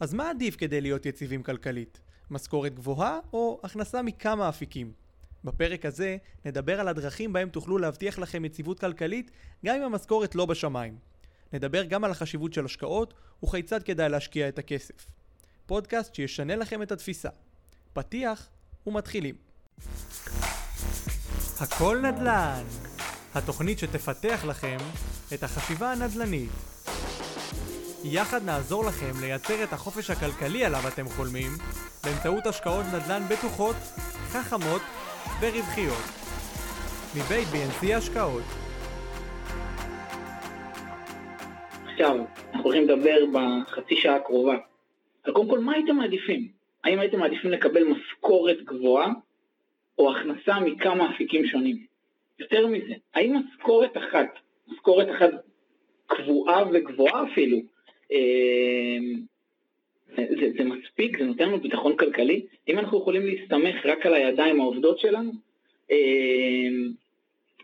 אז מה עדיף כדי להיות יציבים כלכלית? משכורת גבוהה או הכנסה מכמה אפיקים? בפרק הזה נדבר על הדרכים בהם תוכלו להבטיח לכם יציבות כלכלית גם אם המשכורת לא בשמיים. נדבר גם על החשיבות של השקעות וכיצד כדאי להשקיע את הכסף. פודקאסט שישנה לכם את התפיסה. פתיח ומתחילים. הכל נדל"ן, התוכנית שתפתח לכם את החשיבה הנדל"נית. יחד נעזור לכם לייצר את החופש הכלכלי עליו אתם חולמים באמצעות השקעות נדל"ן בטוחות, חכמות ורווחיות. מבית BNC השקעות. עכשיו, אנחנו הולכים לדבר בחצי שעה הקרובה. אז קודם כל, מה הייתם מעדיפים? האם הייתם מעדיפים לקבל משכורת גבוהה או הכנסה מכמה אפיקים שונים? יותר מזה, האם משכורת אחת, משכורת אחת קבועה וגבוהה אפילו, זה, זה מספיק, זה נותן לנו ביטחון כלכלי? אם אנחנו יכולים להסתמך רק על הידיים העובדות שלנו? אה,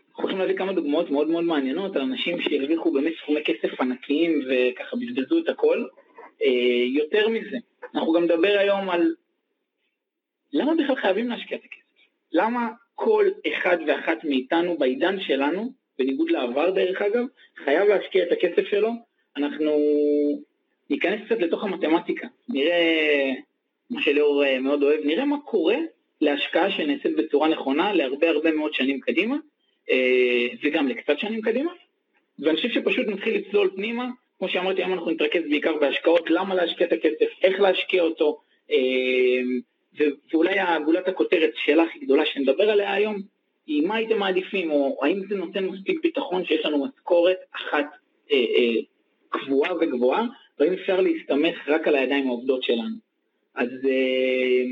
אנחנו יכולים להביא כמה דוגמאות מאוד מאוד מעניינות על אנשים שהרוויחו באמת סכומי כסף ענקיים וככה בזבזו את הכל. אה, יותר מזה, אנחנו גם נדבר היום על למה בכלל חייבים להשקיע את הכסף? למה כל אחד ואחת מאיתנו בעידן שלנו, בניגוד לעבר דרך אגב, חייב להשקיע את הכסף שלו? אנחנו ניכנס קצת לתוך המתמטיקה, נראה, מה שליאור אה, מאוד אוהב, נראה מה קורה להשקעה שנעשית בצורה נכונה להרבה הרבה מאוד שנים קדימה, אה, וגם לקצת שנים קדימה, ואני חושב שפשוט נתחיל לצלול פנימה, כמו שאמרתי, היום אנחנו נתרכז בעיקר בהשקעות, למה להשקיע את הכסף, איך להשקיע אותו, אה, ואולי הגולת הכותרת, שאלה הכי גדולה שנדבר עליה היום, היא מה הייתם מעדיפים, או האם זה נותן מספיק ביטחון שיש לנו משכורת אחת קבועה וגבוהה, והאם אפשר להסתמך רק על הידיים העובדות שלנו. אז אה,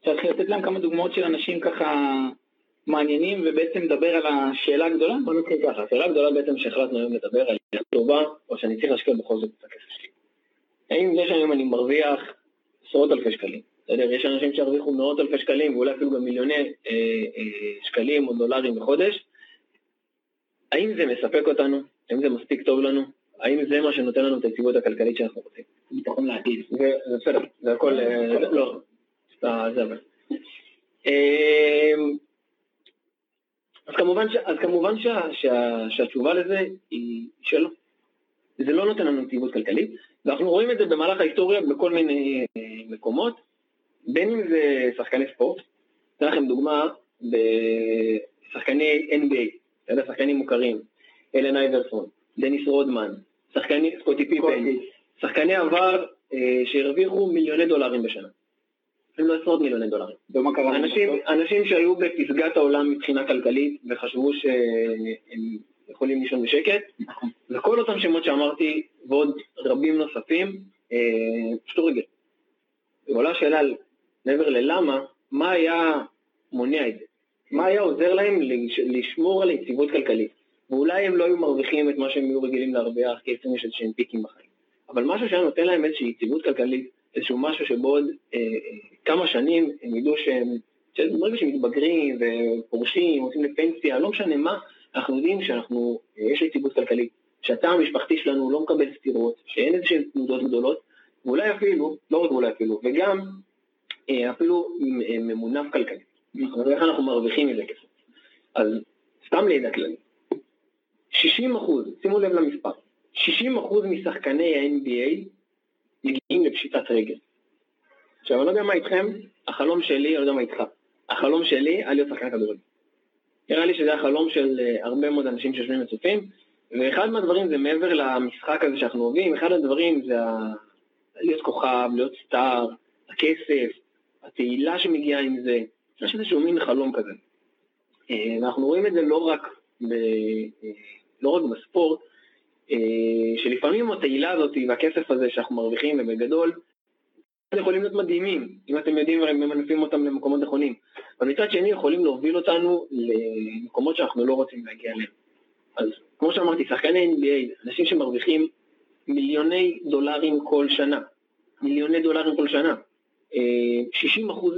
אפשר לתת להם כמה דוגמאות של אנשים ככה מעניינים ובעצם לדבר על השאלה הגדולה? בוא נתחיל ככה, השאלה הגדולה בעצם שהחלטנו היום לדבר על היא טובה, או שאני צריך להשקיע בכל זאת את הכסף שלי. האם זה שהיום אני מרוויח עשרות אלפי שקלים, בסדר? יש אנשים שירוויחו מאות אלפי שקלים ואולי אפילו גם מיליוני אה, אה, שקלים או דולרים בחודש, האם זה מספק אותנו? האם זה מספיק טוב לנו? האם זה מה שנותן לנו את היציבות הכלכלית שאנחנו רוצים? ביטחון לעתיד. זה בסדר, זה הכל, אה, לא, זה אבל. אמ, אז כמובן, ש, אז כמובן שה, שה, שהתשובה לזה היא שלא. זה לא נותן לנו יציבות כלכלית, ואנחנו רואים את זה במהלך ההיסטוריה בכל מיני אה, מקומות, בין אם זה שחקני ספורט, אתן לכם דוגמה בשחקני NBA, שחקנים מוכרים, אלן אייברסון, דניס רודמן, שחקני, סקוטי פיפן, שחקני עבר אה, שהרוויחו מיליוני דולרים בשנה. אם לא עשרות מיליוני דולרים. ומה קרה? אנשים, אנשים שהיו בפסגת העולם מבחינה כלכלית וחשבו שהם יכולים לישון בשקט, נכון. וכל אותם שמות שאמרתי ועוד רבים נוספים, אה, פשטו רגל. ועולה השאלה מעבר ללמה, מה היה מונע את זה? מה היה עוזר להם לשמור על יציבות כלכלית? ואולי הם לא היו מרוויחים את מה שהם היו רגילים להרוויח, כי אצלם יש איזשהם פיקים בחיים. אבל משהו שהיה נותן להם איזושהי יציבות כלכלית, איזשהו משהו שבעוד אה, אה, כמה שנים הם ידעו שהם, ברגע שהם מתבגרים ופורשים, עושים לפנסיה, לא משנה מה, אנחנו יודעים שאנחנו, אה, יש יציבות כלכלית, שהתא המשפחתי שלנו לא מקבל סתירות, שאין איזשהן תנודות גדולות, ואולי אפילו, לא רק אולי אפילו, וגם אה, אפילו אה, ממונף כלכלית. ואיך אנחנו מרוויחים מזה כסף. אז סתם לידע כללי. 60 אחוז, שימו לב למספר, 60 אחוז משחקני ה-NBA מגיעים לפשיטת רגל. עכשיו, אני לא יודע מה איתכם, החלום שלי, אני לא יודע מה איתך, החלום שלי היה להיות שחקן כדורגל. נראה לי שזה החלום של uh, הרבה מאוד אנשים שיושבים וצופים, ואחד מהדברים זה מעבר למשחק הזה שאנחנו אוהבים, אחד הדברים זה ה... להיות כוכב, להיות סטאר, הכסף, התהילה שמגיעה עם זה, יש איזשהו מין חלום כזה. Uh, ואנחנו רואים את זה לא רק, ב... לא רק בספורט, שלפעמים התהילה הזאת והכסף הזה שאנחנו מרוויחים ובגדול, יכולים להיות מדהימים, אם אתם יודעים וממנפים אותם למקומות נכונים. אבל מצד שני יכולים להוביל אותנו למקומות שאנחנו לא רוצים להגיע אליהם. אז כמו שאמרתי, שחקני NBA, אנשים שמרוויחים מיליוני דולרים כל שנה, מיליוני דולרים כל שנה, 60%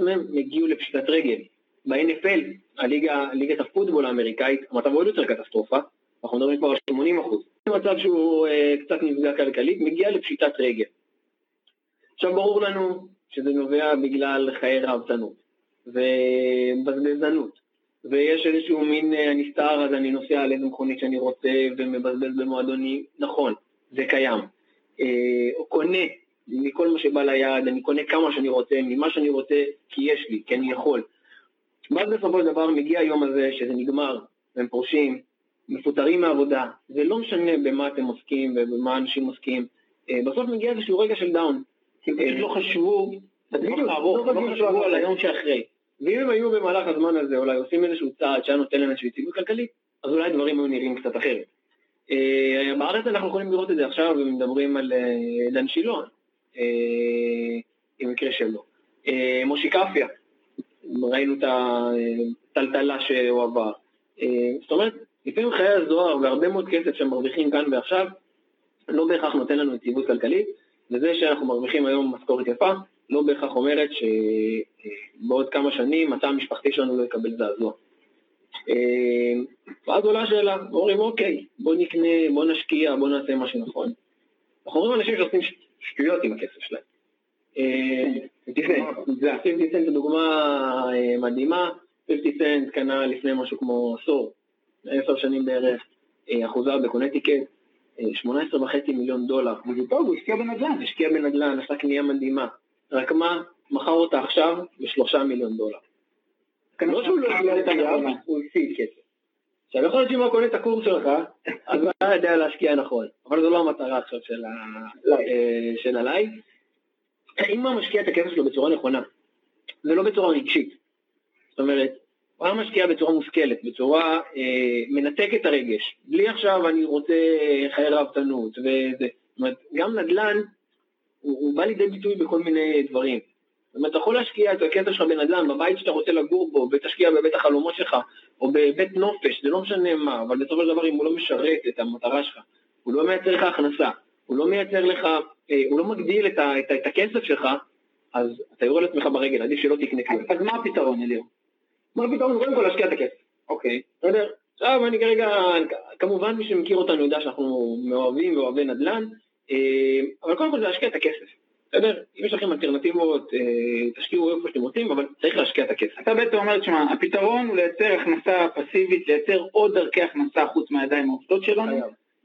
מהם הגיעו לפשיטת רגל. ב-NFL, הליגה, ליגת הפוטבול האמריקאית, המצב עוד יותר קטסטרופה, אנחנו מדברים כבר על 80%. במצב שהוא uh, קצת נפגע כלכלית, מגיע לפשיטת רגל. עכשיו ברור לנו שזה נובע בגלל חיי ראוותנות ובזבזנות, ויש איזשהו מין אה, נסתר, אז אני נוסע על איזה מכונית שאני רוצה ומבזבז במועדונים, נכון, זה קיים. אה, או קונה מכל מה שבא ליד, אני קונה כמה שאני רוצה, ממה שאני רוצה, כי יש לי, כי אני יכול. ואז בסופו של דבר מגיע היום הזה שזה נגמר, והם פורשים, מפוטרים מהעבודה, זה לא משנה במה אתם עוסקים ובמה אנשים עוסקים, אה, בסוף מגיע איזשהו רגע של דאון. כי הם פשוט לא חשבו, בדיוק, לא, לא חשבו על היום שאחרי. ואם הם היו במהלך הזמן הזה אולי עושים איזשהו צעד שהיה נותן להם איזושהי יציבות כלכלית, אז אולי דברים היו נראים קצת אחרת. אה, בארץ אנחנו יכולים לראות את זה עכשיו, ומדברים על אה, דן שילון, עם מקרה שלו. מושי קפיה, ראינו את הטלטלה שהוא עבר. זאת אומרת, לפעמים חיי הזוהר והרבה מאוד כסף שהם מרוויחים כאן ועכשיו, לא בהכרח נותן לנו יציבות כלכלית, וזה שאנחנו מרוויחים היום משכורת יפה, לא בהכרח אומרת שבעוד כמה שנים התא המשפחתי שלנו לא יקבל זעזוע. ואז עולה השאלה, אומרים אוקיי, בוא נקנה, בוא נשקיע, בוא נעשה משהו נכון. אנחנו רואים אנשים שעושים שטויות עם הכסף שלהם. זה 50 סנט דוגמה מדהימה, 50 סנט קנה לפני משהו כמו עשור, עשר שנים בערך, אחוזה בקונטיקט, 18 וחצי מיליון דולר. וזה טוב, הוא השקיע בנדל"ן. השקיע בנדל"ן, עשה קנייה מדהימה. רק מה, מכר אותה עכשיו בשלושה מיליון דולר. לא שהוא לא השקיע את הנדל"ן, הוא הפסיד כסף. עכשיו יכול להיות שאם הוא קונה את הקורס שלך, אז הוא היה יודע להשקיע נכון. אבל זו לא המטרה עכשיו של הלייב. אם הוא משקיע את הכסף שלו בצורה נכונה, זה לא בצורה רגשית. זאת אומרת, הוא היה משקיע בצורה מושכלת, בצורה אה, מנתקת הרגש, בלי עכשיו אני רוצה חיי ראוותנות. זאת אומרת, גם נדל"ן, הוא, הוא בא לידי ביטוי בכל מיני דברים. זאת אומרת, אתה יכול להשקיע את הכסף שלך בנדל"ן, בבית שאתה רוצה לגור בו, ותשקיע בבית החלומות שלך, או בבית נופש, זה לא משנה מה, אבל בסופו של דבר אם הוא לא משרת את המטרה שלך, הוא לא מייצר לך הכנסה, הוא לא מייצר לך, אה, הוא לא מגדיל את, ה, את, את הכסף שלך, אז אתה יורד לעצמך ברגל, עדיף שלא תקנה כלום. אז מה הפתרון, אליהו? מה הפתרון? קודם כל להשקיע את הכסף. אוקיי. בסדר? עכשיו אני כרגע, כמובן מי שמכיר אותנו יודע שאנחנו מאוהבים ואוהבי נדל"ן, אה, אבל קודם כל זה להשקיע את הכסף. בסדר? אם יש לכם אלטרנטיבות, אה, תשקיעו איפה שאתם רוצים, אבל צריך להשקיע את הכסף. אתה בעצם אומר, תשמע, הפתרון הוא לייצר הכנסה פסיבית, לייצר עוד דרכי הכנסה חוץ מהידיים העובדות שלנו,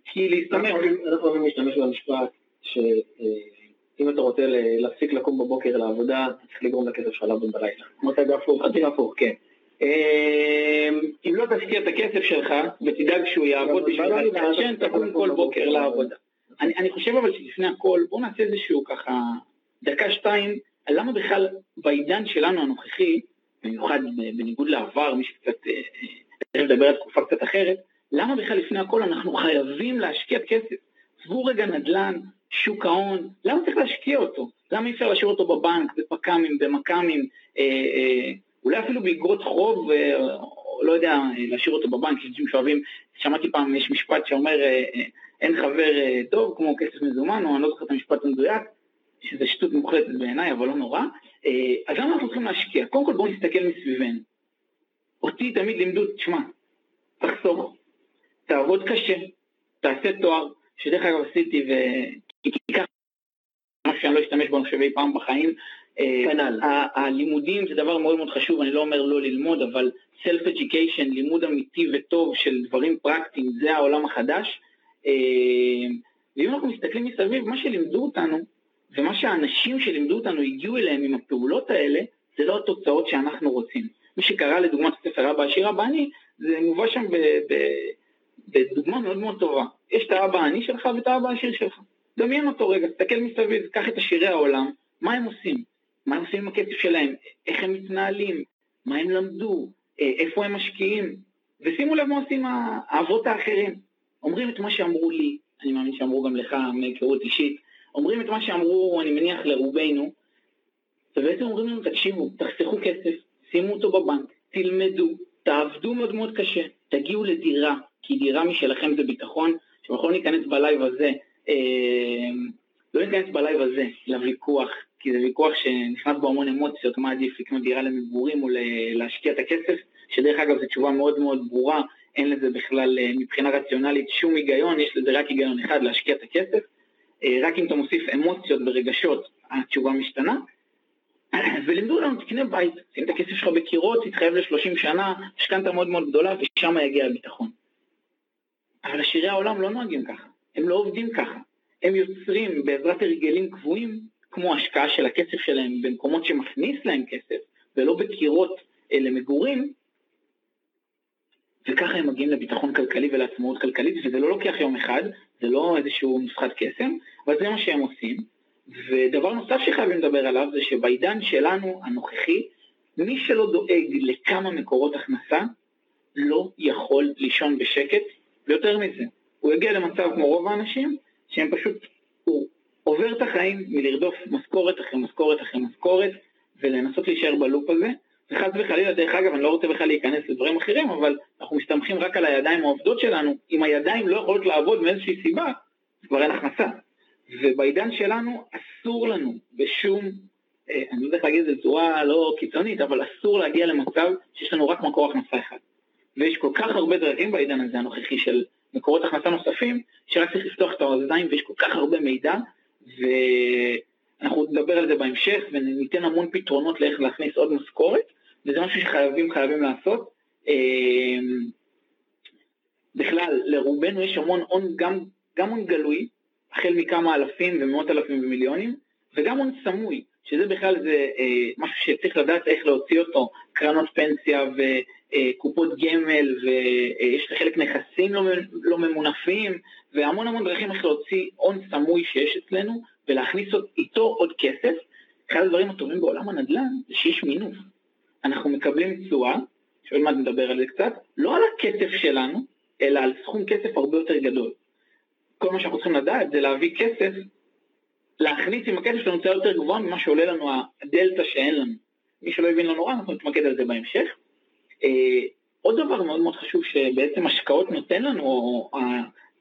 כי להסתמך... אנחנו אוהבים להשתמש במשפט שאם אתה רוצה להפסיק לקום בבוקר לעבודה, אתה צריך לגרום לכסף שלך לעבוד בלילה. כמו אתה הפוך. חצי הפוך, כן. אם לא תשקיע את הכסף שלך ותדאג שהוא יעבוד בשבילך, תעשן, תקום כל בוקר לעבודה. אני, אני חושב אבל שלפני הכל, בואו נעשה איזשהו ככה דקה שתיים, על למה בכלל בעידן שלנו הנוכחי, במיוחד בניגוד לעבר, מי שקצת, תכף נדבר על תקופה קצת אחרת, למה בכלל לפני הכל אנחנו חייבים להשקיע כסף? עזבו רגע נדל"ן, שוק ההון, למה צריך להשקיע אותו? למה אי אפשר להשאיר אותו בבנק, בפק"מים, במכ"מים, אה, אה, אולי אפילו באגרות חוב, אה, לא יודע, להשאיר אותו בבנק, יש אנשים שאוהבים, שמעתי פעם, יש משפט שאומר, אה, אה, אין חבר טוב כמו כסף מזומן, או אני לא זוכר את המשפט המדויק, שזה שטות מוחלטת בעיניי, אבל לא נורא. אז למה אנחנו צריכים להשקיע? קודם כל בואו נסתכל מסביבנו. אותי תמיד לימדו, תשמע, תחסוך, תעבוד קשה, תעשה תואר, שדרך אגב עשיתי, וככה, משהו שאני לא אשתמש בו, אני חושב אי פעם בחיים. אה, כנ"ל. הלימודים זה דבר מאוד מאוד חשוב, אני לא אומר לא ללמוד, אבל self-education, לימוד אמיתי וטוב של דברים פרקטיים, זה העולם החדש. ואם אנחנו מסתכלים מסביב, מה שלימדו אותנו, ומה שהאנשים שלימדו אותנו הגיעו אליהם עם הפעולות האלה, זה לא התוצאות שאנחנו רוצים. מי שקרא לדוגמת הספר אבא עשיר אבא עני, זה מובא שם בדוגמה מאוד מאוד טובה. יש את האבא העני שלך ואת האבא העשיר שלך. דמיין אותו רגע, תסתכל מסביב, קח את עשירי העולם, מה הם עושים? מה הם עושים עם הכסף שלהם? איך הם מתנהלים? מה הם למדו? איפה הם משקיעים? ושימו לב מה עושים האבות האחרים. אומרים את מה שאמרו לי, אני מאמין שאמרו גם לך מהיכרות אישית, אומרים את מה שאמרו, אני מניח, לרובנו, ובעצם אומרים לנו, תקשיבו, תחסכו כסף, שימו אותו בבנק, תלמדו, תעבדו מאוד מאוד קשה, תגיעו לדירה, כי דירה משלכם זה ביטחון, שאנחנו לא ניכנס בלייב הזה, אה, לא ניכנס בלייב הזה לוויכוח, כי זה ויכוח שנכנס בו המון אמוציות, מה עדיף לקנות דירה למגורים או להשקיע את הכסף, שדרך אגב זו תשובה מאוד מאוד ברורה, אין לזה בכלל מבחינה רציונלית שום היגיון, יש לזה רק היגיון אחד, להשקיע את הכסף. אה, רק אם אתה מוסיף אמוציות ורגשות, התשובה משתנה. ולימדו לנו, תקנה בית, שים את הכסף שלך בקירות, תתחייב ל-30 שנה, משכנתה מאוד מאוד גדולה, ושם יגיע הביטחון. אבל עשירי העולם לא נוהגים ככה, הם לא עובדים ככה. הם יוצרים בעזרת הרגלים קבועים, כמו השקעה של הכסף שלהם במקומות שמכניס להם כסף, ולא בקירות אה, למגורים, וככה הם מגיעים לביטחון כלכלי ולעצמאות כלכלית, וזה לא לוקח יום אחד, זה לא איזשהו נוסחת קסם, אבל זה מה שהם עושים. ודבר נוסף שחייבים לדבר עליו זה שבעידן שלנו, הנוכחי, מי שלא דואג לכמה מקורות הכנסה, לא יכול לישון בשקט, ויותר מזה, הוא יגיע למצב כמו רוב האנשים, שהם פשוט, הוא עובר את החיים מלרדוף משכורת אחרי משכורת אחרי משכורת, ולנסות להישאר בלופ הזה, וחס וחלילה, דרך אגב, אני לא רוצה בכלל להיכנס לדברים אחרים, אבל אנחנו מסתמכים רק על הידיים העובדות שלנו, אם הידיים לא יכולות לעבוד מאיזושהי סיבה, כבר אין הכנסה. ובעידן שלנו אסור לנו בשום, אה, אני לא יודע איך להגיד את זה בצורה לא קיצונית, אבל אסור להגיע למצב שיש לנו רק מקור הכנסה אחד. ויש כל כך הרבה דרכים בעידן הזה הנוכחי של מקורות הכנסה נוספים, שרק צריך לפתוח את האוזניים ויש כל כך הרבה מידע, ואנחנו נדבר על זה בהמשך וניתן המון פתרונות לאיך להכניס עוד משכורת, וזה משהו שחייבים חייבים לעשות. אה, בכלל, לרובנו יש המון הון, גם, גם הון גלוי, החל מכמה אלפים ומאות אלפים ומיליונים, וגם הון סמוי, שזה בכלל זה אה, משהו שצריך לדעת איך להוציא אותו, קרנות פנסיה וקופות אה, גמל, ויש אה, לחלק נכסים לא, לא ממונפים, והמון המון דרכים איך להוציא הון סמוי שיש אצלנו, ולהכניס איתו עוד כסף. אחד הדברים הטובים בעולם הנדל"ן זה שיש מינוף. אנחנו מקבלים תשואה, שעוד מעט נדבר על זה קצת, לא על הכסף שלנו, אלא על סכום כסף הרבה יותר גדול. כל מה שאנחנו צריכים לדעת זה להביא כסף, להכניס עם הכסף שלנו תשואה יותר גבוהה ממה שעולה לנו הדלתא שאין לנו. מי שלא הבין לא נורא, אנחנו נתמקד על זה בהמשך. אה, עוד דבר מאוד מאוד חשוב שבעצם השקעות נותן לנו, או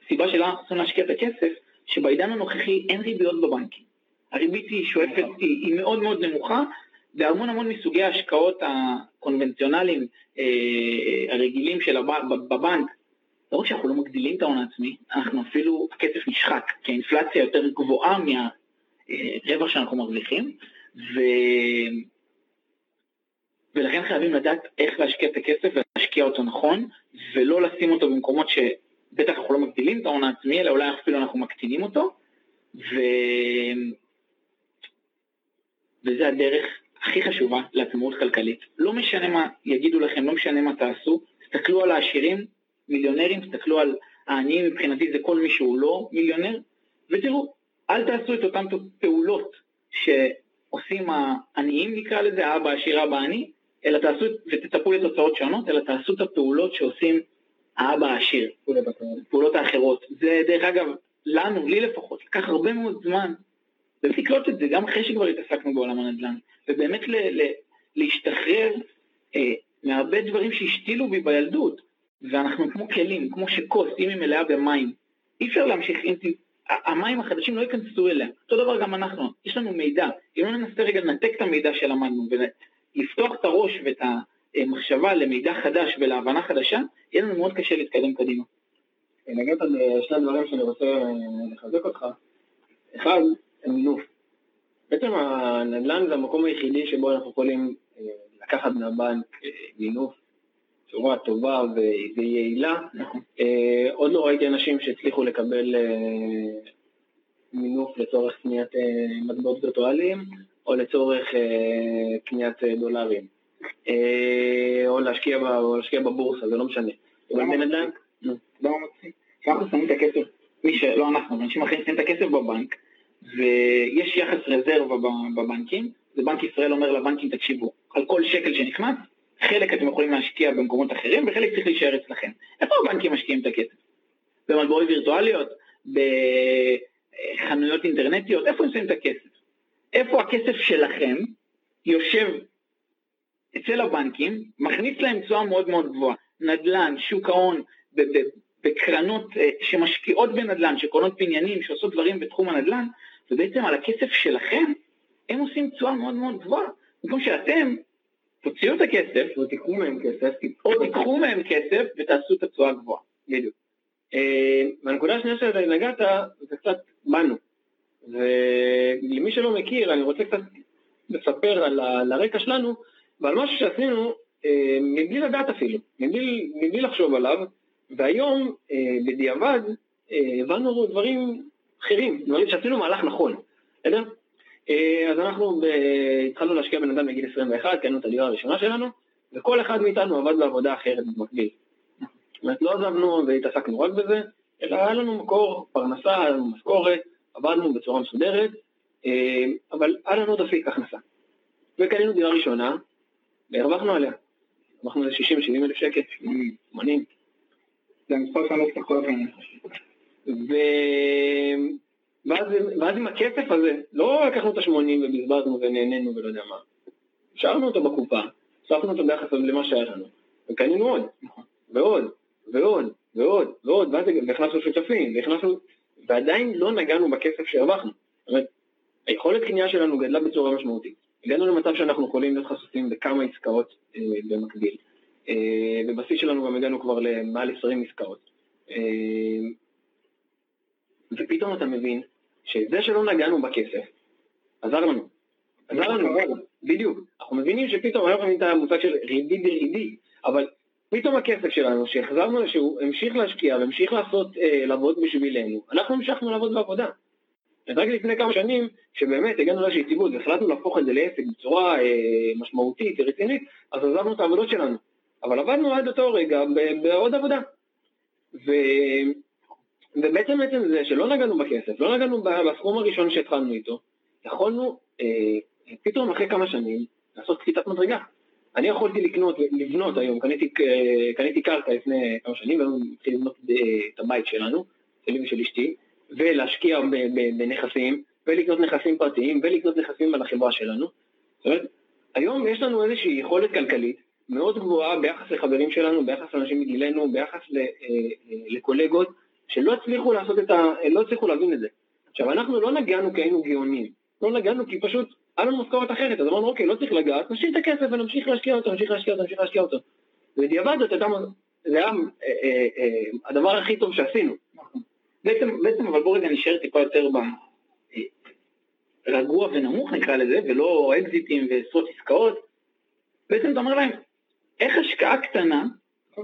הסיבה שלה אנחנו צריכים להשקיע את הכסף, שבעידן הנוכחי אין ריביות בבנקים. הריבית היא שואפת, נכון. היא, היא מאוד מאוד נמוכה, והמון המון מסוגי ההשקעות הקונבנציונליים אה, הרגילים של הבנק, בבנק, לא רק שאנחנו לא מגדילים את ההון העצמי, אנחנו אפילו, הכסף נשחק, כי האינפלציה יותר גבוהה מהרווח שאנחנו מרוויחים, ו... ולכן חייבים לדעת איך להשקיע את הכסף ולהשקיע אותו נכון, ולא לשים אותו במקומות שבטח אנחנו לא מגדילים את ההון העצמי, אלא אולי אפילו אנחנו מקטינים אותו, ו... וזה הדרך הכי חשובה לעצמאות כלכלית. לא משנה מה יגידו לכם, לא משנה מה תעשו, תסתכלו על העשירים, מיליונרים, תסתכלו על העניים, מבחינתי זה כל מי שהוא לא מיליונר, ותראו, אל תעשו את אותן פעולות שעושים העניים נקרא לזה, האבא העשיר, האבא העני, אלא תעשו, ותצפו לתוצאות שונות, אלא תעשו את הפעולות שעושים האבא העשיר, פעולות האחרות. זה דרך אגב, לנו, לי לפחות, לקח הרבה מאוד זמן באמת לקלוט את זה, גם אחרי שכבר התעסקנו בעולם הנדל"ן, ובאמת ל- ל- להשתחרר אה, מהרבה דברים שהשתילו בי בילדות, ואנחנו כמו כלים, כמו שכוס, אם היא מלאה במים, אי אפשר להמשיך, אם המים החדשים לא ייכנסו אליה, אותו דבר גם אנחנו, יש לנו מידע, אם לא ננסה רגע לנתק את המידע שלמדנו ולפתוח את הראש ואת המחשבה למידע חדש ולהבנה חדשה, יהיה לנו מאוד קשה להתקדם קדימה. נגעת בשני דברים שאני רוצה לחזק אותך. אחד, מינוף. בעצם הנדל"ן זה המקום היחידי שבו אנחנו יכולים אה, לקחת מהבנק אה, מינוף בצורה טובה ויעילה. אה, עוד לא ראיתי אנשים שהצליחו לקבל מינוף לצורך קניית מטבעות וירטואליים או לצורך קניית דולרים. או להשקיע, או להשקיע בבורסה, זה לא משנה. אבל בנדל"ן... למה מצחיק? כשאנחנו שמים את הכסף, מי שלא אנחנו, אנשים אחרים שמים את הכסף בבנק, ויש יחס רזרבה בבנקים, ובנק ישראל אומר לבנקים, תקשיבו, על כל שקל שנכנס, חלק אתם יכולים להשקיע במקומות אחרים, וחלק צריך להישאר אצלכם. איפה הבנקים משקיעים את הכסף? במטבעות וירטואליות? בחנויות אינטרנטיות? איפה הם שמים את הכסף? איפה הכסף שלכם יושב אצל הבנקים, מכניס להם תשואה מאוד מאוד גבוהה. נדל"ן, שוק ההון, בקרנות אה, שמשקיעות בנדל"ן, שקונות בניינים, שעושות דברים בתחום הנדל"ן, ובעצם על הכסף שלכם, הם עושים תשואה מאוד מאוד גבוהה. במקום שאתם תוציאו את הכסף, או תיקחו מהם כסף, או תיקחו מהם כסף ותעשו את התשואה הגבוהה. בדיוק. והנקודה השנייה שנגעת זה קצת בנו. ולמי שלא מכיר, אני רוצה קצת לספר על, הרקע שלנו ועל משהו שעשינו אה, מבלי לדעת אפילו, מבלי, מבלי לחשוב עליו, והיום אה, בדיעבד אה, הבנו דברים אחרים, דברים שעשינו מהלך נכון, בסדר? אה, אז אנחנו ב... התחלנו להשקיע בן אדם בגיל 21, קנינו את הדירה הראשונה שלנו, וכל אחד מאיתנו עבד בעבודה אחרת במקביל. זאת אומרת, לא עזבנו והתעסקנו רק בזה, אלא היה לנו מקור פרנסה, היה לנו משכורת, עבדנו בצורה מסודרת, אה, אבל היה לנו עוד אפיק הכנסה. וקנינו דירה ראשונה, והרווחנו עליה. הרווחנו איזה 60-70 אלף שקל, 80. זה מספר שאני לא כל הזמן. ואז, ואז עם הכסף הזה, לא לקחנו את ה-80 ובזבזנו ונהנינו ולא יודע מה. השארנו אותו בקופה, הוספנו אותו ביחס למה שהיה לנו, וקנינו עוד, ועוד, ועוד, ועוד, ועוד, ואז הכנסנו שותפים, והכנסנו, ועדיין לא נגענו בכסף שהרווחנו. זאת אומרת, היכולת קנייה שלנו גדלה בצורה משמעותית. הגענו למצב שאנחנו יכולים להיות חשופים בכמה עסקאות אה, במקביל. אה, בבסיס שלנו גם הגענו כבר למעל 20 עסקאות. אה, ופתאום אתה מבין שזה שלא נגענו בכסף, עזר לנו. עזר לנו, בדיוק. אנחנו מבינים שפתאום, היום מבין את המושג של ריבית דריבית, אבל פתאום הכסף שלנו, שהחזרנו, שהוא המשיך להשקיע והמשיך לעשות, אה, לעבוד בשבילנו, אנחנו המשכנו לעבוד בעבודה. אז רק לפני כמה שנים, שבאמת הגענו לאיזושהי יציבות והחלטנו להפוך את זה לעסק בצורה אה, משמעותית, רצינית, אז עזבנו את העבודות שלנו. אבל עבדנו עד אותו רגע בעוד עבודה. ו... ובעצם בעצם זה שלא נגענו בכסף, לא נגענו בסכום הראשון שהתחלנו איתו, יכולנו אה, פתאום אחרי כמה שנים לעשות קפיצת מדרגה. אני יכולתי לקנות, לבנות היום, קניתי, קניתי קרקע לפני כמה שנים, והיום התחיל לבנות אה, את הבית שלנו, שלי ושל אשתי, ולהשקיע בנכסים, ולקנות נכסים פרטיים, ולקנות נכסים על החברה שלנו. זאת אומרת, היום יש לנו איזושהי יכולת כלכלית מאוד גבוהה ביחס לחברים שלנו, ביחס לאנשים מגילנו, ביחס אה, אה, לקולגות, שלא הצליחו לעשות את ה... לא הצליחו להבין את זה. עכשיו, אנחנו לא נגענו כי היינו גאונים. לא נגענו כי פשוט היה לנו משכורת אחרת, אז אמרנו, אוקיי, לא צריך לגעת, נשאיר את הכסף ונמשיך להשקיע אותו, נמשיך להשקיע אותו, נמשיך להשקיע אותו. ובדיעבד זאת הייתה... זה היה אה, אה, אה, הדבר הכי טוב שעשינו. בעצם, בעצם, אבל בוא רגע נשאר טיפה יותר ב... רגוע ונמוך נקרא לזה, ולא אקזיטים ועשרות עסקאות. בעצם אתה אומר להם, איך השקעה קטנה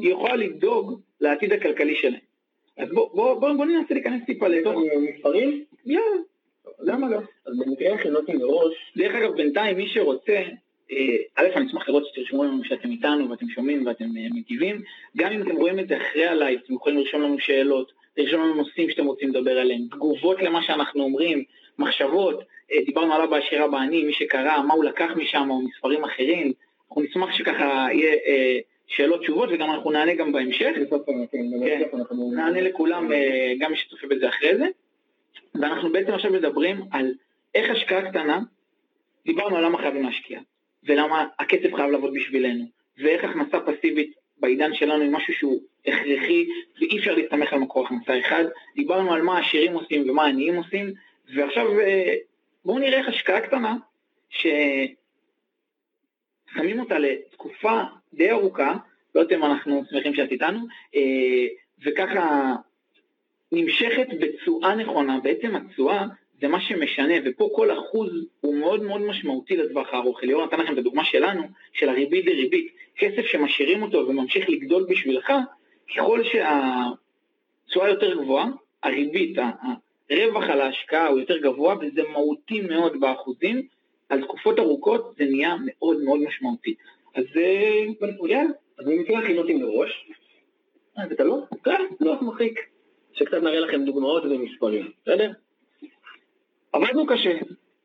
יכולה לדאוג לעתיד הכלכלי שלהם. אז בוא, בוא, בוא, בוא ננסה להיכנס טיפה לתוך מספרים? יאללה, למה לא? אז במקרה הכינותי מראש, דרך אגב, בינתיים מי שרוצה, אה, א', אני אשמח לראות שתרשמו לנו שאתם איתנו ואתם שומעים ואתם אה, מגיבים. גם אם אתם רואים את זה אחרי הלייב, אתם יכולים לרשום לנו שאלות, לרשום לנו נושאים שאתם רוצים לדבר עליהם, תגובות למה שאנחנו אומרים, מחשבות, אה, דיברנו עליו בשירה בעני, מי שקרא, מה הוא לקח משם או מספרים אחרים. אנחנו נשמח שככה יהיה שאלות תשובות וגם אנחנו נענה גם בהמשך. כן, נענה לכולם, אה, גם מי שצופה בזה אחרי זה. ואנחנו בעצם עכשיו מדברים על איך השקעה קטנה, דיברנו על למה חייבים להשקיע, ולמה הכסף חייב לעבוד בשבילנו, ואיך הכנסה פסיבית בעידן שלנו היא משהו שהוא הכרחי, ואי אפשר להסתמך על מקור הכנסה אחד. דיברנו על מה העשירים עושים ומה העניים עושים, ועכשיו אה, בואו נראה איך השקעה קטנה, ששמים אותה לתקופה די ארוכה, לא יודע אם אנחנו שמחים שאת איתנו, אה, וככה נמשכת בתשואה נכונה, בעצם התשואה זה מה שמשנה, ופה כל אחוז הוא מאוד מאוד משמעותי לטווח הארוך. אליאור נתן לכם את הדוגמה שלנו, של הריבית דריבית, כסף שמשאירים אותו וממשיך לגדול בשבילך, ככל שהתשואה יותר גבוהה, הריבית, הרווח על ההשקעה הוא יותר גבוה, וזה מהותי מאוד באחוזים, על תקופות ארוכות זה נהיה מאוד מאוד משמעותי. אז יאללה. אז במקרה הכינותי מראש, אה, אתה לא? כן, לא מרחיק, שקצת נראה לכם דוגמאות ומספרים, בסדר? עבדנו קשה,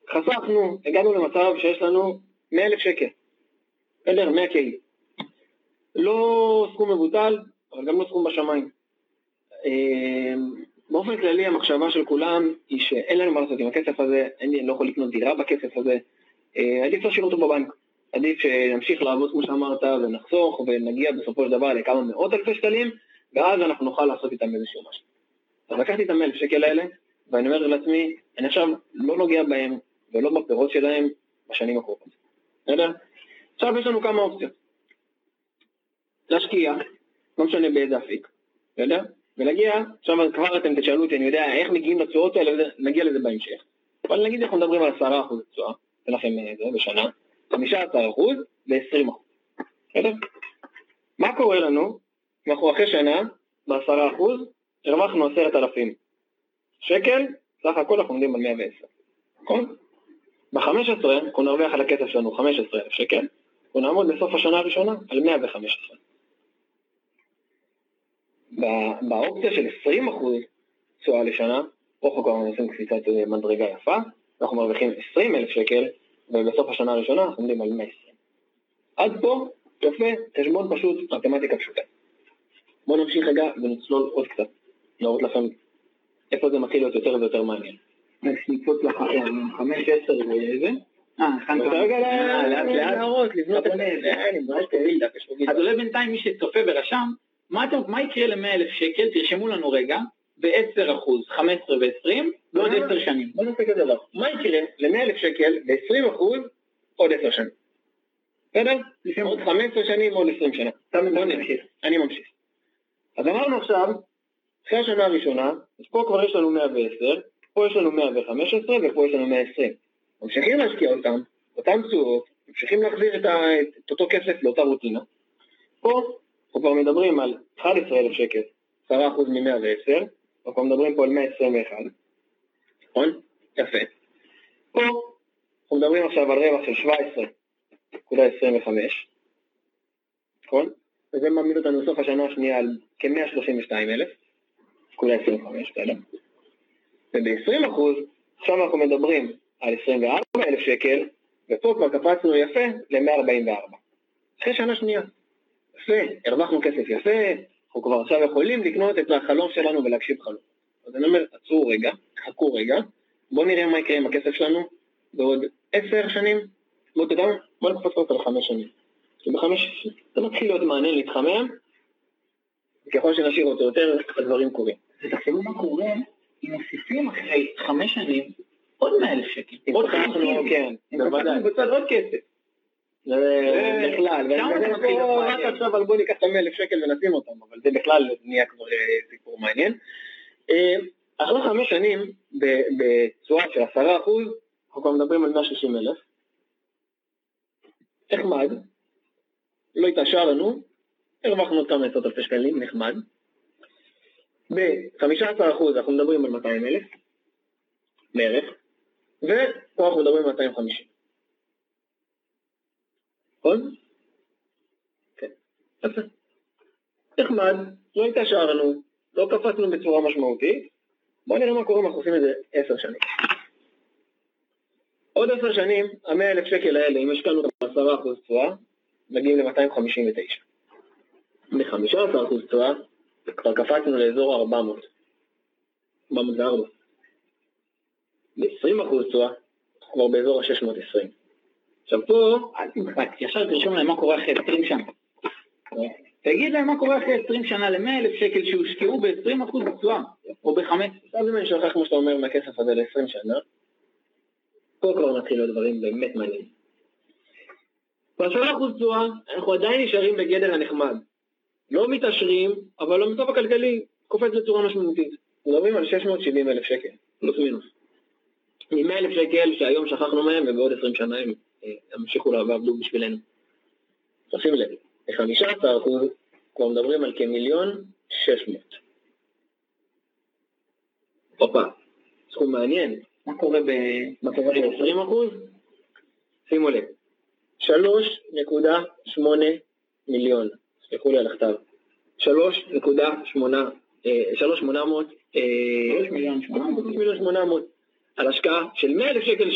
חסכנו, הגענו למצב שיש לנו 100,000 שקל, בסדר? 100 קייל. לא סכום מבוטל, אבל גם לא סכום בשמיים. אה, באופן כללי המחשבה של כולם היא שאין לנו מה לעשות עם הכסף הזה, אני לא יכול לקנות דירה בכסף הזה, אה, עדיף להשאיר אותו בבנק. עדיף שנמשיך לעבוד כמו שאמרת ונחסוך ונגיע בסופו של דבר לכמה מאות אלפי שקלים ואז אנחנו נוכל לעשות איתם איזשהו משהו. אז לקחתי את המאה שקל האלה ואני אומר לעצמי, אני עכשיו לא נוגע בהם ולא בפירות שלהם בשנים הקרובות. בסדר? עכשיו יש לנו כמה אופציות. להשקיע, לא משנה באיזה אפיק, בסדר? ולהגיע, עכשיו כבר אתם תשאלו אותי, אני יודע איך מגיעים לתשואות האלה, נגיע לזה בהמשך. אבל נגיד אנחנו מדברים על 10% תשואה, אתן לכם אה, זה בשנה, 15% ו-20%. בסדר? מה קורה לנו אנחנו אחרי שנה, ב-10% הרווחנו 10,000 שקל, סך הכל אנחנו עומדים על 110, נכון? ב-15 אנחנו נרוויח על הכסף שלנו 15,000 שקל, אנחנו נעמוד בסוף השנה הראשונה על 115. באופציה של 20% תשואה לשנה, פה אנחנו כבר עושים קפיצת אה, מדרגה יפה, אנחנו מרוויחים 20,000 שקל, ובסוף השנה הראשונה אנחנו עומדים על 120. עד פה, יפה, חשבון פשוט, מתמטיקה פשוטה. בואו נמשיך רגע ונצלול עוד קצת, להראות לכם איפה זה מתחיל להיות יותר ויותר מעניין. נקפוץ לך חמש, עשר וזה. אה, הכנת רגע, לאט לאט להראות, לבנות את זה. אז אולי בינתיים מי שצופה ורשם, מה יקרה ל-100,000 שקל? תרשמו לנו רגע, ב-10 אחוז, 15 ו-20, בעוד 10 שנים. בוא נעשה כזה דבר. מה יקרה ל-100,000 שקל ב-20 אחוז עוד 10 שנים? בסדר? עוד 15 שנים, עוד 20 שנה. בוא נמשיך. אני ממשיך. אז אמרנו עכשיו, אחרי השנה הראשונה, אז פה כבר יש לנו 110, פה יש לנו 115 ופה יש לנו 120. ממשיכים להשקיע אותם, אותם תשואות, ממשיכים להחזיר את, ה, את אותו כסף לאותה רוטינה. פה אנחנו כבר מדברים על 11,000 שקל, 10% מ-110, אנחנו מדברים פה על 121, נכון? יפה. פה אנחנו מדברים עכשיו על רווח של 17.25, נכון? וזה מעמיד אותנו בסוף השנה השנייה על כ-132,000, 25, בסדר? וב-20 אחוז, עכשיו אנחנו מדברים על 24,000 שקל, ופה כבר קפצנו יפה ל-144. אחרי שנה שנייה. יפה, הרווחנו כסף יפה, אנחנו כבר עכשיו יכולים לקנות את החלום שלנו ולהקשיב חלום. אז אני אומר, עצרו רגע, חכו רגע, בואו נראה מה יקרה עם הכסף שלנו בעוד עשר שנים, בואו תדעו, בואו נקפוץ אותו לחמש שנים. כי בחמש, זה מתחיל להיות מעניין להתחמם, וככל שנשאיר אותו יותר, הדברים קורים. ותחשבו מה קורה אם מוסיפים אחרי חמש שנים עוד מאה אלף שקל, עוד חמישים, כן, בוודאי. בצד עוד כסף. בכלל, רק עכשיו בוא ניקח את המאה אלף שקל ונשים אותם, אבל זה בכלל נהיה כבר אה, סיפור מעניין. אה, אחרי חמש שנים, בתשואה של עשרה אחוז, אנחנו כבר מדברים על 160 אלף. נחמד, לא התעשר לנו, הרווחנו כמה עשרות אלפי שקלים, נחמד. ב-15% אנחנו מדברים על 200 אלף, בערך, ופה אנחנו מדברים על 250. נכון? כן, יפה. נחמד, לא התעשרנו, לא קפצנו בצורה משמעותית, בואו נראה מה קורה אם אנחנו עושים את זה עשר שנים. עוד עשר שנים, המאה אלף שקל האלה, אם השקענו אותם בעשרה אחוז תשואה, מגיעים ל-259. ב-15 אחוז תשואה, כבר קפצנו לאזור ה-400. 404. ב-20 אחוז תשואה, כבר באזור ה-620. עכשיו פה, אל תמחק, ישר תרשום להם מה קורה אחרי 20 שנה. תגיד להם מה קורה אחרי 20 שנה ל-100 אלף שקל שהושקעו ב-20% תשואה, או ב-5. עכשיו אם אני שוכח, כמו שאתה אומר, מהכסף הזה ל-20 שנה, פה כבר מתחיל להיות דברים באמת מעניינים. ב-10% תשואה, אנחנו עדיין נשארים בגדר הנחמד. לא מתעשרים, אבל המצב הכלכלי קופץ בצורה משמעותית. מדברים על 670 אלף שקל, פלוס מינוס. מ-100 אלף שקל שהיום שכחנו מהם ובעוד 20 שנה הם אה, ימשיכו לעבדו בשבילנו. תשים לב, ב-15% כבר מדברים על כמיליון 600. הופה, סכום מעניין. מה קורה ב-20%? שימו לב, 3.8 מיליון. סלחו לי על הכתב, 3.8, 3,800, 3 מיליון 800, על השקעה של 100 אלף שקל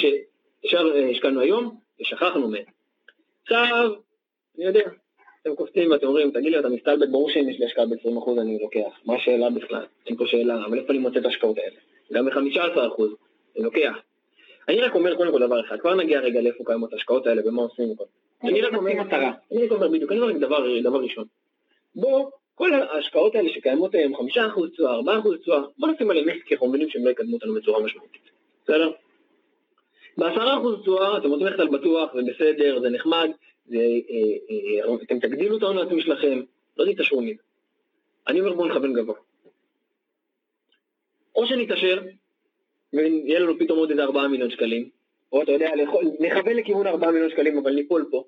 שהשקענו היום ושכחנו מהם. עכשיו, אני יודע, אתם קופצים ואתם אומרים, תגיד לי, אתה מסתלבט, ברור שאם יש לי השקעה ב-20% אני לוקח, מה השאלה בכלל? אין פה שאלה, אבל איפה אני מוצא את ההשקעות האלה? גם ב-15% אני לוקח. אני רק אומר קודם כל דבר אחד, כבר נגיע רגע לאיפה קיימות ההשקעות האלה ומה עושים וכל. אני רק אומר מטרה, אני רק אומר בדיוק, אני אומר דבר, ראשון. בוא, כל ההשקעות האלה שקיימות היום, חמישה אחוז תשואה, ארבעה אחוז תשואה, בוא נשים עליהם נפט כי אנחנו מבינים שהם לא יקדמו אותנו בצורה משמעותית. בסדר? בעשרה אחוז תשואה אתם רוצים ללכת על בטוח, זה בסדר, זה נחמד, זה, אה, אה, אתם תגדילו את ההון העצמי שלכם, לא תתעשרו מזה. אני אומר בואו נכוון גבוה. או שנתעשר, ויהיה לנו פתאום עוד איזה 4 מיליון שקלים, או אתה יודע, נכוון לכיוון 4 מיליון שקלים, אבל ניפול פה.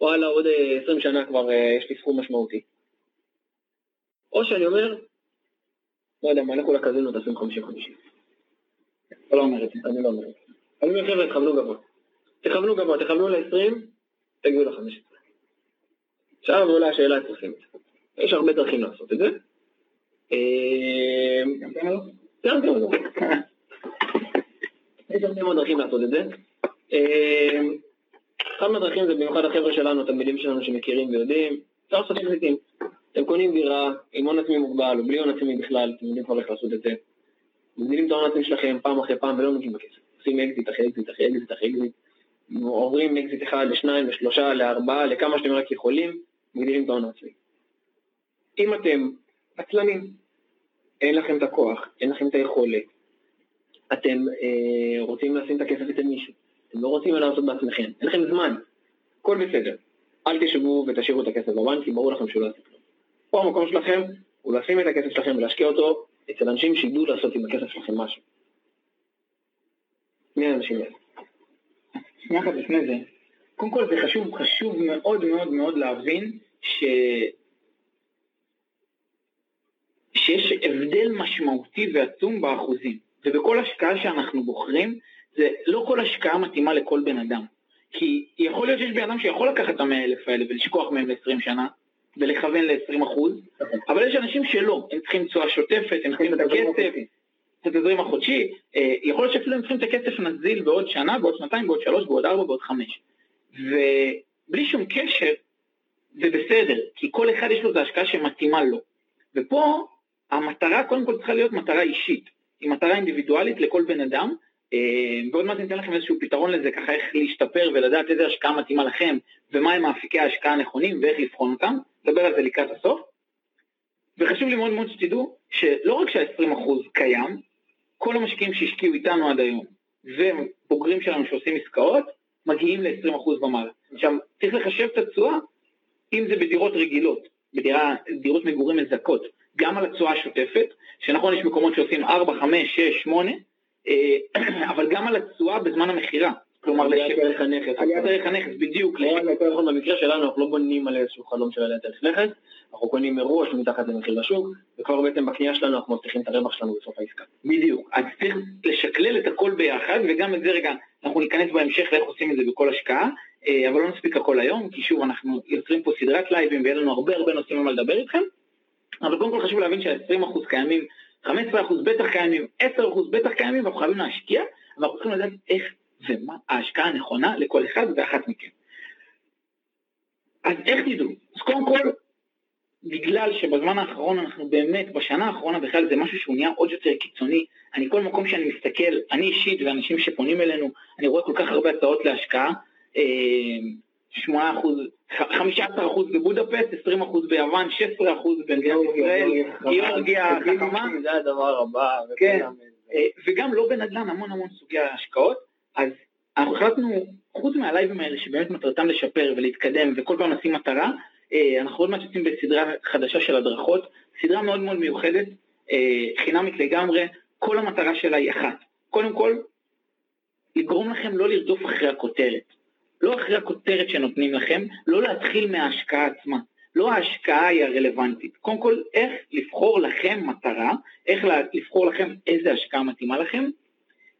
וואלה, עוד 20 שנה כבר יש לי סכום משמעותי. או שאני אומר, לא יודע מה, לכו לקזינו תעשו 50-50. אתה לא אומר את זה. אני לא אומר את זה. אני אומר, חבר'ה, תכוונו גבוה. תכוונו גבוה, תכוונו ל-20, תגיעו ל-15. עכשיו עולה השאלה זה. יש הרבה דרכים לעשות את זה. גם לו? גם תן לו. יש הרבה מאוד דרכים לעשות את זה. אחת מהדרכים זה במיוחד החבר'ה שלנו, התלמידים שלנו שמכירים ויודעים, אפשר לעשות אקזיטים. אתם קונים דירה עם הון עצמי מוגבל או בלי הון עצמי בכלל, אתם יודעים כבר איך לעשות את זה. מגדילים את ההון עצמי שלכם פעם אחרי פעם ולא נוגעים בכסף. עושים אקזיט אחרי אקזיט אחרי אקזיט אחרי אקזיט. עוברים אקזיט אחד לשניים לשלושה לארבעה לכמה שאתם רק יכולים, מגדילים את ההון העצמי. אם אתם עצלנים, אין לכם את הכוח, אין לכם את היכולת, אתם אה, רוצים לשים את הכסף אצל מישהו, אתם לא רוצים לעשות בעצמכם, אין לכם זמן, הכל בסדר. אל תשבו ותשאירו את הכסף בבנק, כי ברור לכם שהוא לא יעשה. פה המקום שלכם הוא לשים את הכסף שלכם ולהשקיע אותו אצל אנשים שידעו לעשות עם הכסף שלכם משהו. מי האלה? שנייה אחת לפני זה, קודם כל זה חשוב, חשוב מאוד מאוד מאוד להבין ש... שיש הבדל משמעותי ועצום באחוזים, ובכל השקעה שאנחנו בוחרים, זה לא כל השקעה מתאימה לכל בן אדם. כי יכול להיות שיש בן אדם שיכול לקחת את המאה אלף האלה ולשכוח מהם ל-20 שנה, ולכוון ל-20 אחוז, אבל יש אנשים שלא, הם צריכים תשואה שוטפת, הם צריכים את הכסף, את התזרים החודשי, אה, יכול להיות שאפילו הם צריכים את הכסף נזיל בעוד שנה, בעוד שנתיים, בעוד שלוש, בעוד ארבע, בעוד חמש. ובלי שום קשר, זה בסדר, כי כל אחד יש לו את ההשקעה שמתאימה לו. ופה המטרה קודם כל צריכה להיות מטרה אישית, היא מטרה אינדיבידואלית לכל בן אדם, אה, ועוד מעט ניתן לכם איזשהו פתרון לזה, ככה איך להשתפר ולדעת איזה השקעה מתאימה לכם, ומהם האפיקי ההשקעה הנכונים ואיך לבחון אותם, נדבר על זה לקראת הסוף. וחשוב לי מאוד מאוד שתדעו שלא רק שה-20% קיים, כל המשקיעים שהשקיעו איתנו עד היום, ובוגרים שלנו שעושים עסקאות, מגיעים ל-20% ומעלה. עכשיו, צריך לחשב את התשואה, אם זה בדירות רגילות, בדירות מגורים מזכות, גם על התשואה השוטפת, שנכון יש מקומות שעושים 4, 5, 6, 8, אבל גם על התשואה בזמן המכירה. כלומר, עליית ערך הנכס. עליית ערך הנכס, בדיוק. נכון, במקרה שלנו אנחנו לא בונים על איזשהו חלום של עליית ערך נכס, אנחנו קונים מראש מתחת למחיר לשוק, וכבר בעצם בקנייה שלנו אנחנו מבטיחים את הרווח שלנו בסוף העסקה. בדיוק. אז צריך לשקלל את הכל ביחד, וגם את זה רגע, אנחנו ניכנס בהמשך לאיך עושים את זה בכל השקעה, אה, אבל לא נספיק הכל היום, כי שוב, אנחנו יוצרים פה סדרת לייבים ויהיה לנו הרבה הרבה נושאים על מה לדבר איתכם, אבל קודם כל חשוב להבין שה-20% קיימים, 15% בטח קיימים, 10% בטח קיימים, ואנחנו חייבים להשקיע, ואנחנו צריכים לדעת איך ומה ההשקעה הנכונה לכל אחד ואחת מכם. אז איך תדעו? אז קודם כל, בגלל שבזמן האחרון אנחנו באמת, בשנה האחרונה בכלל זה משהו שהוא נהיה עוד יותר קיצוני. אני כל מקום שאני מסתכל, אני אישית ואנשים שפונים אלינו, אני רואה כל כך הרבה הצעות להשקעה, 8 אה, אחוז, 15 אחוז בבודפסט, 20 אחוז ביוון, 16 אחוז במדינת ישראל, גיאורגיה חכמה. זה הדבר הבא. כן, אה, וגם לא בנדל"ן, המון המון סוגי ההשקעות. אז אנחנו החלטנו, חוץ מהלייבים האלה שבאמת מטרתם לשפר ולהתקדם וכל פעם לשים מטרה, אה, אנחנו עוד מעט יוצאים בסדרה חדשה של הדרכות, סדרה מאוד מאוד מיוחדת, אה, חינמית לגמרי, כל המטרה שלה היא אחת. קודם כל, לגרום לכם לא לרדוף אחרי הכותרת. לא אחרי הכותרת שנותנים לכם, לא להתחיל מההשקעה עצמה. לא ההשקעה היא הרלוונטית. קודם כל, איך לבחור לכם מטרה, איך לבחור לכם איזה השקעה מתאימה לכם,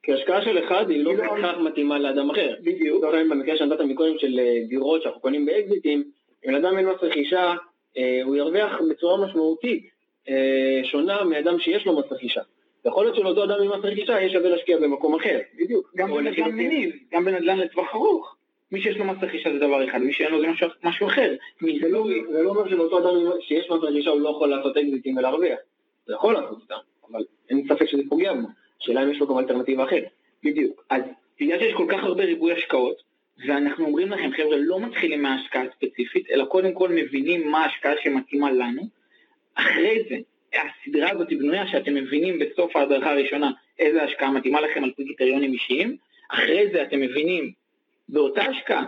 כי השקעה של אחד היא לא בהכרח מתאימה לאדם אחר. בדיוק. במקרה שנתת מקודם של אה, דירות שאנחנו קונים באקזיטים, אם לאדם אין מס רכישה, אה, הוא ירוויח בצורה משמעותית אה, שונה מאדם שיש לו מס רכישה. יכול להיות שלאותו אדם עם מס רכישה יש שווה להשקיע במקום אחר. בדיוק. גם בנדל"ן מניב, גם בנדל"ן לטווח ארוך. מי שיש לו מס רכישה זה דבר אחד, מי שאין לו זה משהו, משהו אחר. זה לא, זה לא אומר שלאותו אדם שיש מס רכישה הוא לא יכול לעשות אקזיטים ולהרוויח. זה יכול לעשות אותם, אבל אין ספק שזה פוגע בו. השאלה אם יש לו גם אלטרנטיבה אחרת. בדיוק. אז בגלל שיש כל כך הרבה ריבוי השקעות, ואנחנו אומרים לכם, חבר'ה, לא מתחילים מההשקעה הספציפית, אלא קודם כל מבינים מה ההשקעה שמתאימה לנו. אחרי זה, הסדרה הזאת בנויה שאתם מבינים בסוף ההדרכה הראשונה איזה השקעה מתאימה לכם על פי קריטריונים אישיים. אחרי זה אתם מבינים באותה השקעה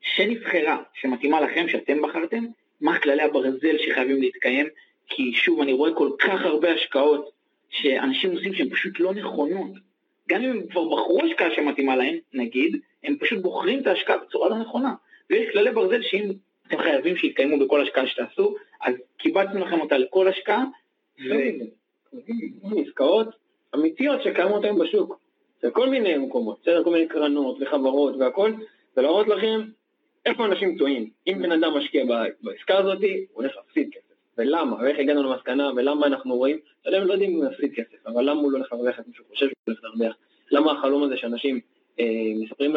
שנבחרה, שמתאימה לכם, שאתם בחרתם, מה כללי הברזל שחייבים להתקיים, כי שוב, אני רואה כל כך הרבה השקעות שאנשים עושים שהן פשוט לא נכונות. גם אם הם כבר בחרו השקעה שמתאימה להם, נגיד, הם פשוט בוחרים את ההשקעה בצורה לא נכונה. ויש כללי ברזל שאם אתם חייבים שיתקיימו בכל השקעה שתעשו, אז קיבצנו לכם אותה לכל השקעה, ו... עסקאות אמיתיות שקיימות היום בשוק, זה כל מיני מקומות, בסדר? כל מיני קרנות וחברות והכל, ולהראות לכם איפה אנשים טועים. אם בן אדם משקיע בעסקה הזאת, הוא הולך להפסיד כסף. ולמה, ואיך הגענו למסקנה, ולמה אנחנו רואים, אתה יודע, הם לא יודעים אם הוא יפסיד כסף, אבל למה הוא לא הולך להרוויח את מי שהוא חושב שהוא הולך להרוויח? למה החלום הזה שאנשים אה, מספרים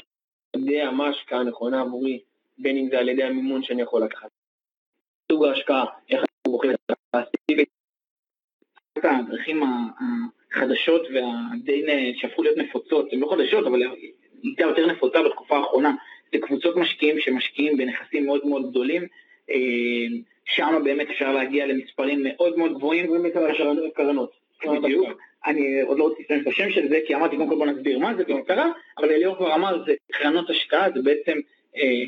יודע מה ההשקעה הנכונה עבורי, בין אם זה על ידי המימון שאני יכול לקחת. סוג ההשקעה, איך אנחנו בוחרים את ההשקעה הדרכים החדשות והדי שהפכו להיות נפוצות, הן לא חדשות, אבל הייתה יותר נפוצה בתקופה האחרונה, זה קבוצות משקיעים שמשקיעים בנכסים מאוד מאוד גדולים, אה, שם באמת אפשר להגיע למספרים מאוד מאוד גבוהים. קרנות. בדיוק. אני עוד לא רוצה להשתמש בשם של זה, כי אמרתי קודם כל בוא נסביר מה זה ומה קרה, אבל אליאור כבר אמר, זה קרנות השקעה, זה בעצם אה,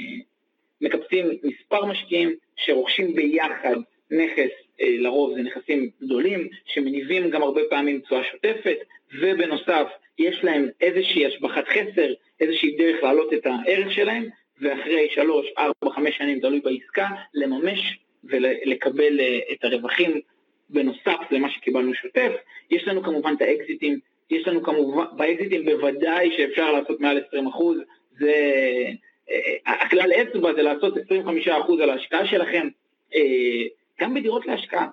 מקפצים מספר משקיעים שרוכשים ביחד נכס, אה, לרוב זה נכסים גדולים, שמניבים גם הרבה פעמים תשואה שוטפת, ובנוסף יש להם איזושהי השבחת חסר, איזושהי דרך להעלות את הערך שלהם, ואחרי שלוש, ארבע, חמש שנים, תלוי בעסקה, לממש ולקבל אה, את הרווחים בנוסף למה שקיבלנו שוטף. יש לנו כמובן את האקזיטים, יש לנו כמובן, באקזיטים בוודאי שאפשר לעשות מעל 20 אחוז, זה, אה, הכלל אצבע זה לעשות 25 אחוז על ההשקעה שלכם, אה, גם בדירות להשקעה.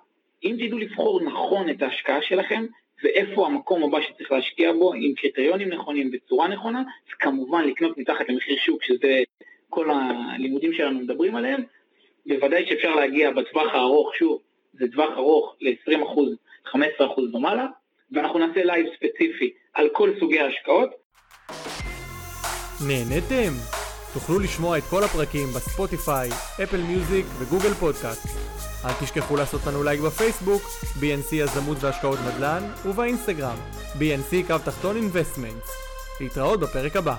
אם תדעו לבחור נכון את ההשקעה שלכם, ואיפה המקום הבא שצריך להשקיע בו, עם קריטריונים נכונים בצורה נכונה, אז כמובן לקנות מתחת למחיר שוק, שזה כל הלימודים שלנו מדברים עליהם, בוודאי שאפשר להגיע בטווח הארוך, שוב, זה טווח ארוך ל-20%, 15% ומעלה, ואנחנו נעשה לייב ספציפי על כל סוגי ההשקעות. נהנתם? תוכלו לשמוע את כל הפרקים ב Spotify, Apple Music ו Google Podcast. אל תשכחו לעשות לנו לייק בפייסבוק, BNC יזמות והשקעות נדל"ן, ובאינסטגרם, BNC קו תחתון Investment. להתראות בפרק הבא.